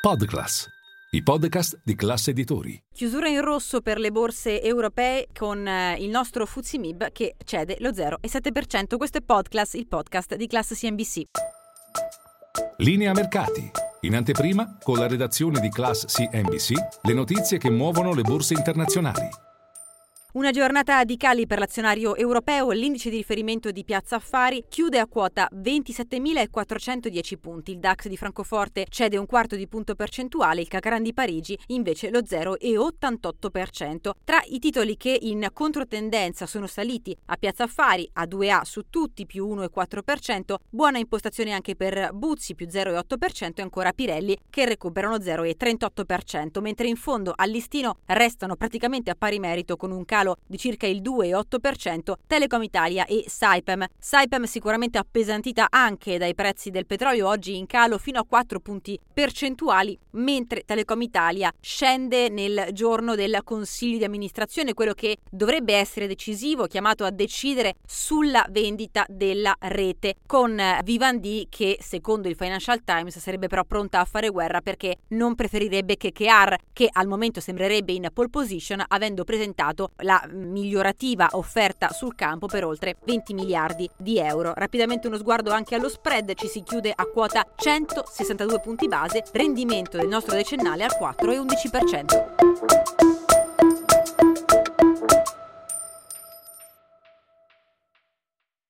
Podclass, i podcast di classe editori. Chiusura in rosso per le borse europee con eh, il nostro Fuzimib che cede lo 0,7%. Questo è Podclass, il podcast di classe CNBC. Linea mercati. In anteprima, con la redazione di Class CNBC, le notizie che muovono le borse internazionali. Una giornata di cali per l'azionario europeo, l'indice di riferimento di Piazza Affari chiude a quota 27.410 punti, il DAX di Francoforte cede un quarto di punto percentuale, il Cacaran di Parigi invece lo 0,88%. Tra i titoli che in controtendenza sono saliti a Piazza Affari a 2A su tutti più 1,4%, buona impostazione anche per Buzzi più 0,8% e ancora Pirelli che recuperano 0,38%, mentre in fondo al listino restano praticamente a pari merito con un calo calo di circa il 2,8%, Telecom Italia e Saipem. Saipem sicuramente appesantita anche dai prezzi del petrolio, oggi in calo fino a 4 punti percentuali, mentre Telecom Italia scende nel giorno del consiglio di amministrazione, quello che dovrebbe essere decisivo, chiamato a decidere sulla vendita della rete, con Vivendi che secondo il Financial Times sarebbe però pronta a fare guerra perché non preferirebbe che Kear, che al momento sembrerebbe in pole position, avendo presentato la la migliorativa offerta sul campo per oltre 20 miliardi di euro. Rapidamente uno sguardo anche allo spread, ci si chiude a quota 162 punti base, rendimento del nostro decennale al 4,11%.